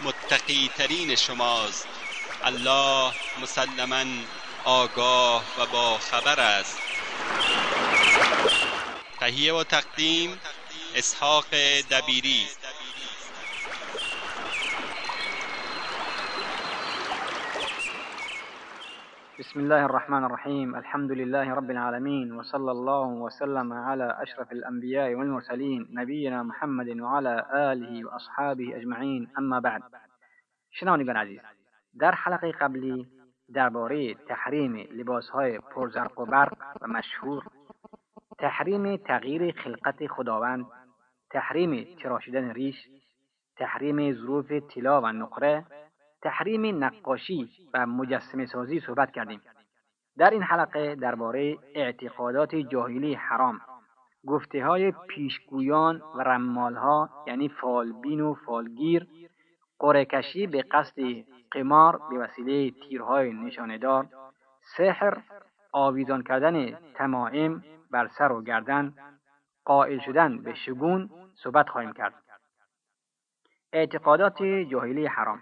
متقی ترین شماست. الله مسلما آگاه و با خبر است. تهیه و تقدیم اسحاق دبیری. بسم الله الرحمن الرحيم. الحمد لله رب العالمين وصلى الله وسلم على أشرف الأنبياء والمرسلين نبينا محمد وعلى آله وأصحابه أجمعين. أما بعد شنوندگان عزیز در حلقه قبلی درباره تحریم لباسهای پرزرق و برق و مشهور تحریم تغییر خلقت خداوند تحریم تراشیدن ریش تحریم ظروف طلا و نقره تحریم نقاشی و مجسمه سازی صحبت کردیم. در این حلقه درباره اعتقادات جاهلی حرام گفته های پیشگویان و رمال ها یعنی فالبین و فالگیر قرعهکشی به قصد قمار به وسیله تیرهای نشاندار سحر آویزان کردن تمائم بر سر و گردن قائل شدن به شگون صحبت خواهیم کرد. اعتقادات جاهلی حرام.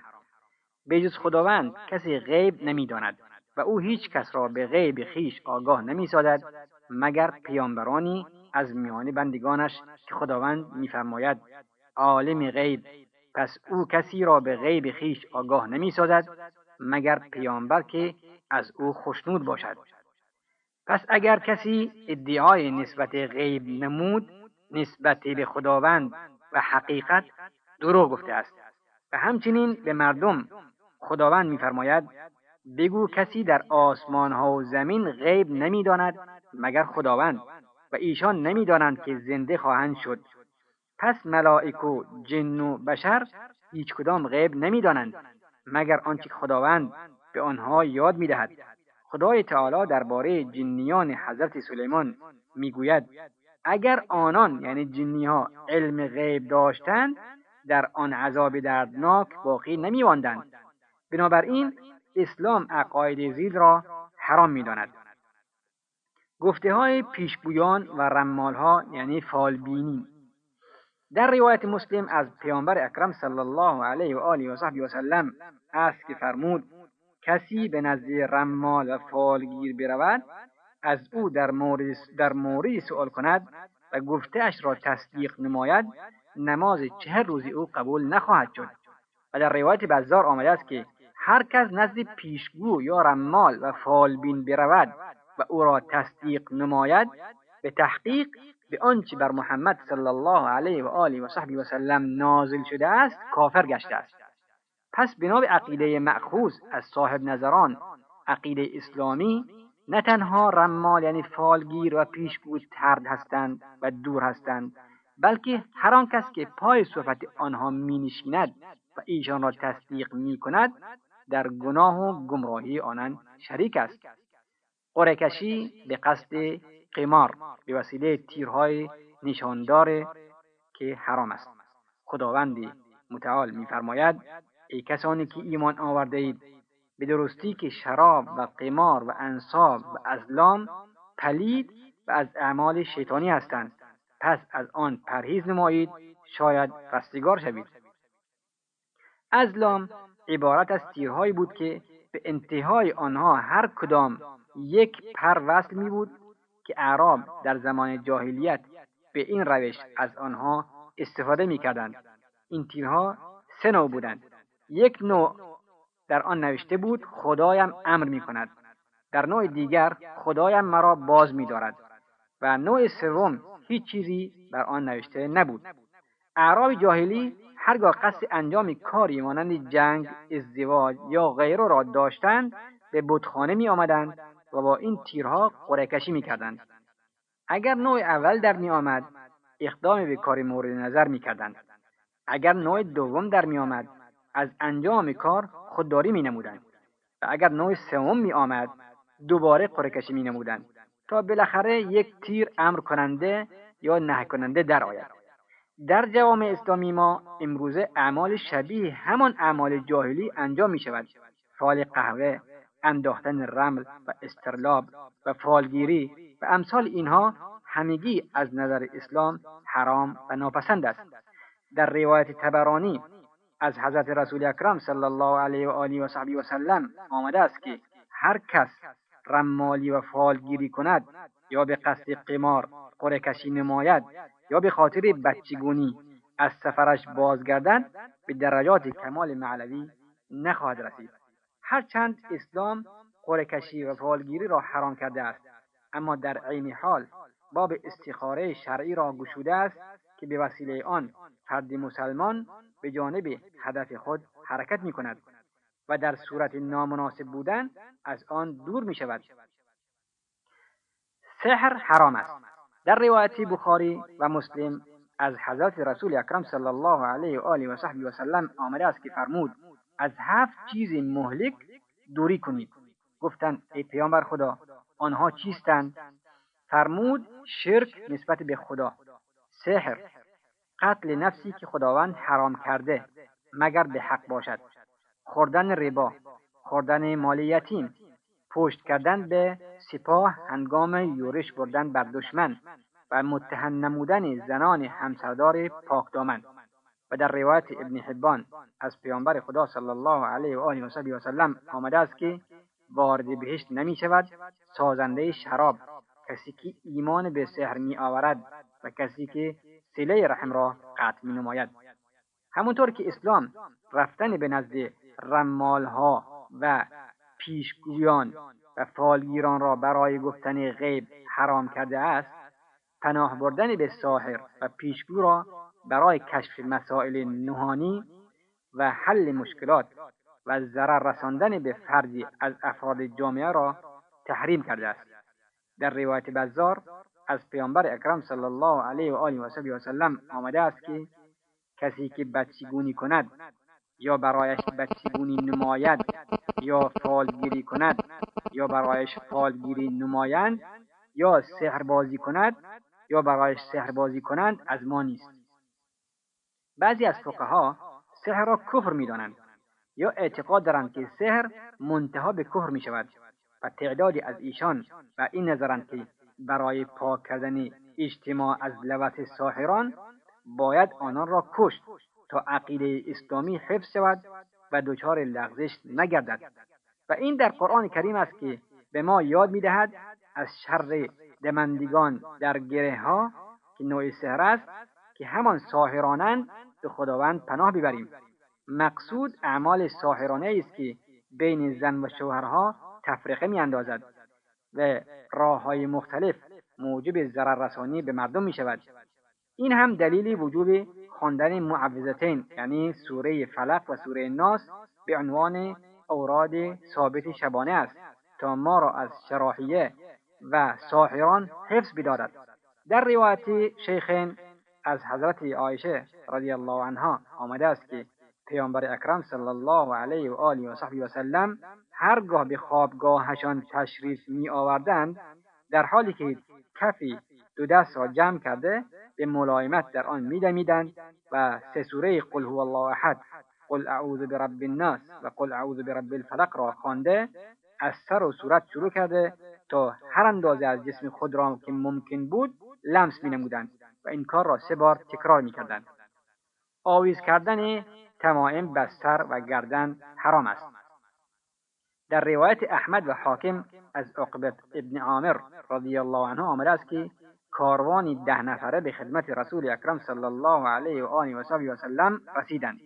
به جز خداوند کسی غیب نمی‌داند و او هیچ کس را به غیب خیش آگاه نمی‌سازد مگر پیامبرانی از میان بندگانش که خداوند میفرماید عالم غیب. پس او کسی را به غیب خیش آگاه نمی‌سازد مگر پیامبر که از او خشنود باشد. پس اگر کسی ادعای نسبت غیب نمود نسبت به خداوند و حقیقت دروغ گفته است و همچنین به مردم خداوند میفرماید بگو کسی در آسمان ها و زمین غیب نمی‌داند مگر خداوند و ایشان نمی‌دانند که زنده خواهند شد. پس ملائک و جن و بشر هیچ کدام غیب نمی‌دانند مگر آنچه خداوند به آنها یاد می‌دهد. خدای تعالی درباره جنیان حضرت سلیمان می‌گوید اگر آنان یعنی جنی ها علم غیب داشتند در آن عذاب دردناک باقی نمیماندند. بنابراین اسلام عقاید زید را حرام می‌داند. گفته های پیشگویان و رمال ها یعنی فالبینی. در روایت مسلم از پیامبر اکرم صلی الله علیه و آله و صحبی و سلم است که فرمود کسی به نزد رمال و فالگیر برود از او در مورد, در مورد سؤال کند و گفتهاش را تصدیق نماید نماز چهر روزی او قبول نخواهد شد. و در روایت بزار آمده است که هر کس نزد پیشگو یا رمال و فالبین برود و او را تصدیق نماید به تحقیق به آنچه بر محمد صلی الله علیه و آله و صحبی و سلم نازل شده است کافر گشته است. پس بنا به عقیده مأخوذ از صاحب نظران عقیده اسلامی نه تنها رمال یعنی فالگیر و پیشگو ترد هستند و دور هستند بلکه هر آن کس که پای صحبت آنها می نشیند و ایشان را تصدیق می کند در گناه و گمراهی آنان شریک است. قرعهکشی به قصد قمار به وسیله تیرهای نشاندار که حرام است. خداوند متعال میفرماید ای کسانی که ایمان آورده اید به درستی که شراب و قمار و انصاب و ازلام پلید و از اعمال شیطانی هستند. پس از آن پرهیز نمایید شاید رستگار شوید. ازلام عبارت از تیرهایی بود که به انتهای آنها هر کدام یک پر وصل می بود که اعراب در زمان جاهلیت به این روش از آنها استفاده می کردند. این تیرها سه نوع بودند. یک نوع در آن نوشته بود خدایم امر می کند. در نوع دیگر خدایم مرا باز می‌دارد و نوع سوم هیچ چیزی بر آن نوشته نبود اعراب جاهلی هرگاه قصد انجام کاری مانند جنگ ازدواج یا غیره را داشتند به بتخانه می آمدند و با این تیرها قره کشی می کردند. اگر نوع اول در می آمد اقدام به کار مورد نظر می کردند. اگر نوع دوم در می آمد از انجام کار خودداری می نمودند و اگر نوع سوم می آمد دوباره قره کشی می نمودند تا بالاخره یک تیر امر کننده یا نه کننده در آید. در جوامع اسلامی ما امروزه اعمال شبیه همان اعمال جاهلی انجام می شود. فال قهوه، انداختن رمل و استرلاب و فالگیری و امثال اینها همگی از نظر اسلام حرام و ناپسند است. در روایت تبرانی از حضرت رسول اکرم صلی الله علیه و آله و صحبی و سلم آمده است که هر کس رمالی و فالگیری کند یا به قصد قمار قره کشی نماید یا به خاطر بچگونی از سفرش بازگردد به درجات کمال معلوی نخواهد رسید هرچند اسلام قرهکشی و فالگیری را حرام کرده است اما در عین حال باب استخاره شرعی را گشوده است که به وسیله آن فرد مسلمان به جانب هدف خود حرکت می کند و در صورت نامناسب بودن از آن دور می شود. سحر حرام است. در روایت بخاری و مسلم از حضرت رسول اکرم صلی الله علیه و آله و صحبی و سلم آمده است که فرمود از هفت چیز مهلک دوری کنید. گفتند ای پیامبر خدا آنها چیستند؟ فرمود شرک نسبت به خدا سحر قتل نفسی که خداوند حرام کرده مگر به حق باشد؟ خوردن ربا خوردن مال یتیم پشت کردن به سپاه هنگام یورش بردن بر دشمن و متهم نمودن زنان همسردار پاکدامن. و در روایت ابن حبان از پیامبر خدا صلی الله علیه و آله و سلم آمده است که وارد بهشت نمی شود سازنده شراب کسی که ایمان به سحر می آورد و کسی که سله رحم را قطع می نماید. همونطور که اسلام رفتن به نزد رمالها و پیشگویان و فالگیران را برای گفتن غیب حرام کرده است پناه بردن به ساحر و پیشگو را برای کشف مسائل نهانی و حل مشکلات و ضرر رساندن به فردی از افراد جامعه را تحریم کرده است. در روایت بزار از پیامبر اکرم صلی الله علیه و آله و سلم آمده است که کسی که بچگونی کند یا برایش بچگونی نماید یا فالگیری کند یا برایش فالگیری نمایند یا سحر بازی کند یا برایش سحر بازی کنند از ما نیست. بعضی از فقها سحر را کفر می‌دانند یا اعتقاد دارند که سحر منتها به کفر می شود و تعدادی از ایشان و این نظرند که برای پاک کردن اجتماع از لوت ساحران باید آنان را کشت. تا عقیده اسلامی حفظ شود و دچار لغزش نگردد. و این در قرآن کریم است که به ما یاد می‌دهد از شر دمندگان در گره ها که نوع سحر است که همان ساحرانند به خداوند پناه ببریم مقصود اعمال ساحرانه است که بین زن و شوهرها تفرقه میاندازد و راه های مختلف موجب ضرر رسانی به مردم می شود این هم دلیل وجوب خواندن معوذتین یعنی سوره فلق و سوره ناس به عنوان اوراد ثابت شبانه است تا ما را از شراحیه و ساحران حفظ بدارد. در روایت شیخین از حضرت عایشه رضی الله عنها آمده است که پیامبر اکرم صلی الله علیه و آله و صحبی و سلم هرگاه به خوابگاهشان تشریف می آوردند در حالی که کفی دو دست را جمع کرده به ملایمت در آن میدمیدند و سه سوره قل هو الله احد قل اعوذ برب الناس و قل اعوذ برب الفلق را خوانده از سر و صورت شروع کرده تا هر اندازه از جسم خود را که ممکن بود لمس می نمودند و این کار را سه بار تکرار می کردند. آویز کردن تمائم بستر و گردن حرام است. در روایت احمد و حاکم از عقبت ابن عامر رضی الله عنه آمده است که کاروانی ده نفره به خدمت رسول اکرم صلی الله علیه و آله و و سلم رسیدند.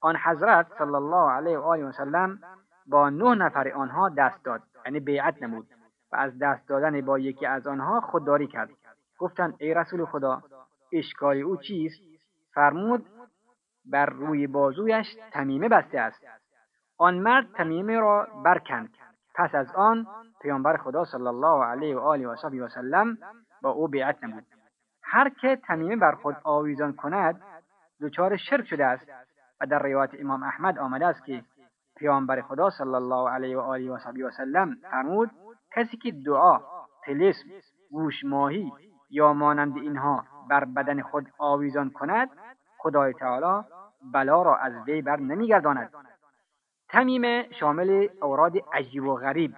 آن حضرت صلی الله علیه و آله و سلم با نه نفر آنها دست داد یعنی بیعت نمود و از دست دادن با یکی از آنها خودداری کرد. گفتند ای رسول خدا اشکال او چیست؟ فرمود بر روی بازویش تمیمه بسته است. آن مرد تمیمه را برکند. پس از آن پیامبر خدا صلی الله علیه و آله و و سلم با او بیعت نمود. هر که تمیمه بر خود آویزان کند دچار شرک شده است و در روایت امام احمد آمده است که پیامبر خدا صلی الله علیه و آله و و سلم فرمود کسی که دعا تلسم گوش ماهی یا مانند اینها بر بدن خود آویزان کند خدای تعالی بلا را از وی بر نمیگرداند. تمیمه شامل اوراد عجیب و غریب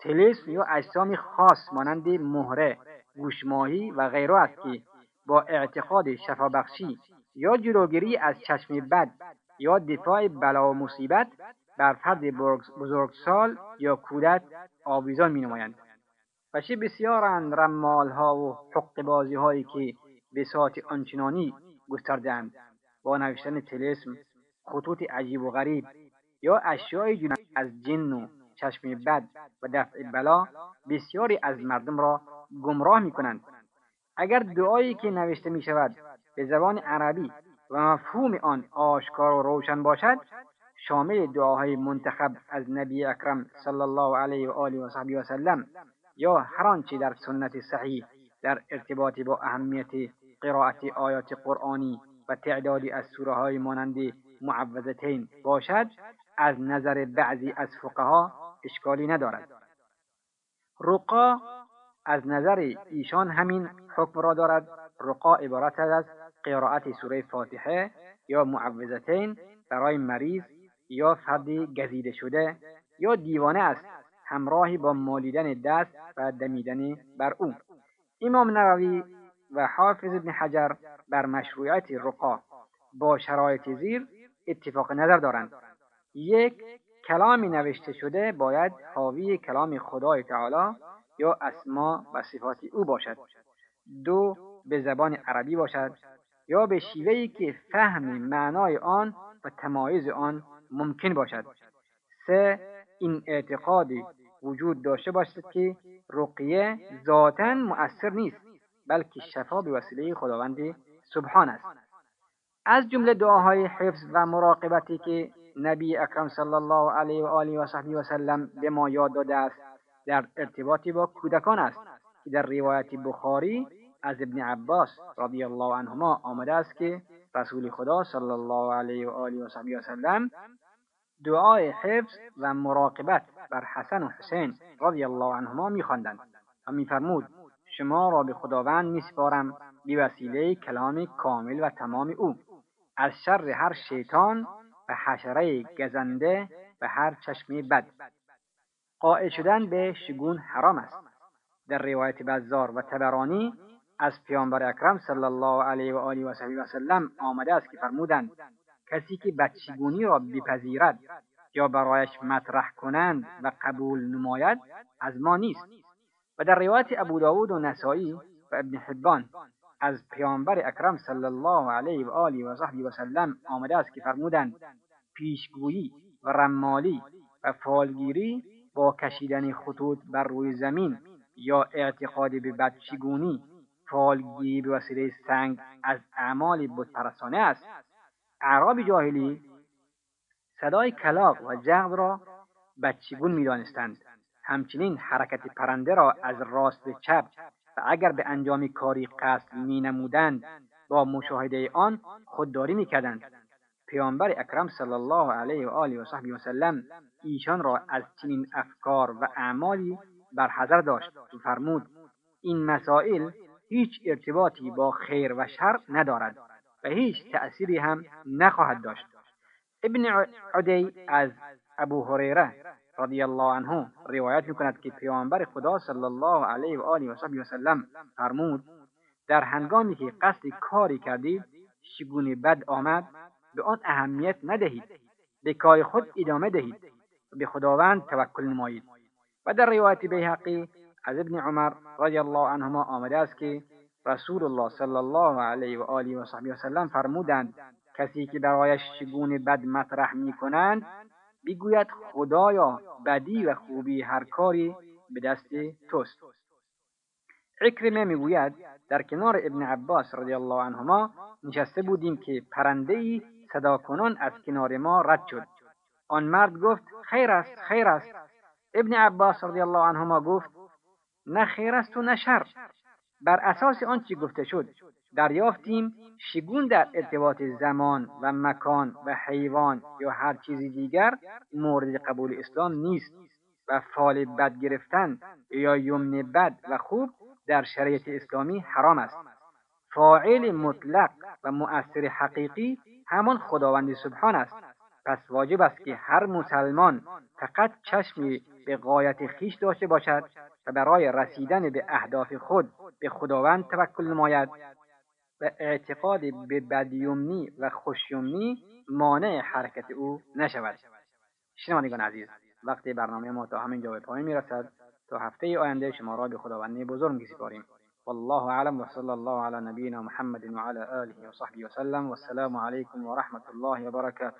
تلسم یا اجسام خاص مانند مهره گوشماهی و غیره است که با اعتقاد شفابخشی یا جلوگیری از چشم بد یا دفاع بلا و مصیبت بر فرد بزرگسال یا کودک آویزان می نمایند و چه بسیارند رمال ها و حق بازی هایی که به ساعت آنچنانی گستردند با نوشتن تلسم خطوط عجیب و غریب یا اشیای از جن و چشم بد و دفع بلا بسیاری از مردم را گمراه می کنند اگر دعایی که نوشته می شود به زبان عربی و مفهوم آن آشکار و روشن باشد شامل دعاهای منتخب از نبی اکرم صلی الله علیه و آله و صحبی و سلم یا هر آنچه در سنت صحیح در ارتباط با اهمیت قرائت آیات قرآنی و تعدادی از سوره های مانند معوضتین باشد از نظر بعضی از فقها اشکالی ندارد. رقا از نظر ایشان همین حکم را دارد. رقا عبارت از قرائت سوره فاتحه یا معوضتین برای مریض یا فردی گزیده شده یا دیوانه است همراهی با مالیدن دست و دمیدن بر او. امام نووی و حافظ ابن حجر بر مشروعیت رقا با شرایط زیر اتفاق نظر دارند. یک کلامی نوشته شده باید حاوی کلام خدای تعالی یا اسما و صفات او باشد. دو به زبان عربی باشد یا به شیوهی که فهم معنای آن و تمایز آن ممکن باشد. سه این اعتقاد وجود داشته باشد که رقیه ذاتا مؤثر نیست بلکه شفا به وسیله خداوند سبحان است. از جمله دعاهای حفظ و مراقبتی که نبی اکرم صلی الله علیه و آله و صحبی و سلم به ما یاد داده است در ارتباطی با کودکان است که در روایت بخاری از ابن عباس رضی الله عنهما آمده است که رسول خدا صلی الله علیه و آله و صحبی و سلم دعای حفظ و مراقبت بر حسن و حسین رضی الله عنهما میخواندند و میفرمود شما را به خداوند میسپارم به وسیله کلام کامل و تمام او از شر هر شیطان و حشره گزنده و هر چشم بد. قائل شدن به شگون حرام است. در روایت بزار و تبرانی از پیامبر اکرم صلی الله علیه و آله و و سلم آمده است که فرمودند کسی که بچگونی را بپذیرد یا برایش مطرح کنند و قبول نماید از ما نیست. و در روایت ابو داود و نسایی و ابن حبان از پیامبر اکرم صلی الله علیه و آله و صحبی و سلم آمده است که فرمودند پیشگویی و رمالی و فالگیری با کشیدن خطوط بر روی زمین یا اعتقاد به بچگونی فالگیری به وسیله سنگ از اعمال بتپرستانه است. اعراب جاهلی صدای کلاق و جغد را بچگون می‌دانستند. همچنین حرکت پرنده را از راست به چپ و اگر به انجام کاری قصد می نمودند با مشاهده آن خودداری می کردند. پیامبر اکرم صلی الله علیه و آله و صحبی وسلم ایشان را از چنین افکار و اعمالی برحضر داشت و فرمود این مسائل هیچ ارتباطی با خیر و شر ندارد و هیچ تأثیری هم نخواهد داشت ابن عدی از ابو هریره رضی الله عنه روایت می‌کند که پیامبر خدا صلی الله علیه و آله و و سلم فرمود در هنگامی که قصد کاری کردید شگون بد آمد به آن اهمیت ندهید. به کار خود ادامه دهید. و به خداوند توکل نمایید. و در روایت بیهقی از ابن عمر رضی الله عنهما آمده است که رسول الله صلی الله علیه و آله و صحبی و سلم فرمودند کسی که برایش شگون بد مطرح می کنند می‌گوید خدایا بدی و خوبی هر کاری به دست توست. عکرمه می‌گوید در کنار ابن عباس رضی الله عنهما نشسته بودیم که پرنده ای صدا کنان از کنار ما رد شد. آن مرد گفت خیر است خیر است. ابن عباس رضی الله عنهما گفت نه خیر است و نه شر. بر اساس آنچه گفته شد؟ دریافتیم شگون در ارتباط زمان و مکان و حیوان یا هر چیزی دیگر مورد قبول اسلام نیست و فال بد گرفتن یا یمن بد و خوب در شریعت اسلامی حرام است. فاعل مطلق و مؤثر حقیقی همان خداوند سبحان است. پس واجب است که هر مسلمان فقط چشمی به قایت خیش داشته باشد و برای رسیدن به اهداف خود به خداوند توکل نماید. و اعتقاد به بدیومنی و خوشیومنی مانع حرکت او نشود. شنوندگان عزیز وقتی برنامه ما تا همین جا به پایان می‌رسد. تا هفته آینده شما را به خداوندی بزرگ میسپاریم والله اعلم وصلى الله على نبينا محمد وعلى آله وصحبه وسلم والسلام عليكم ورحمة الله وبركاته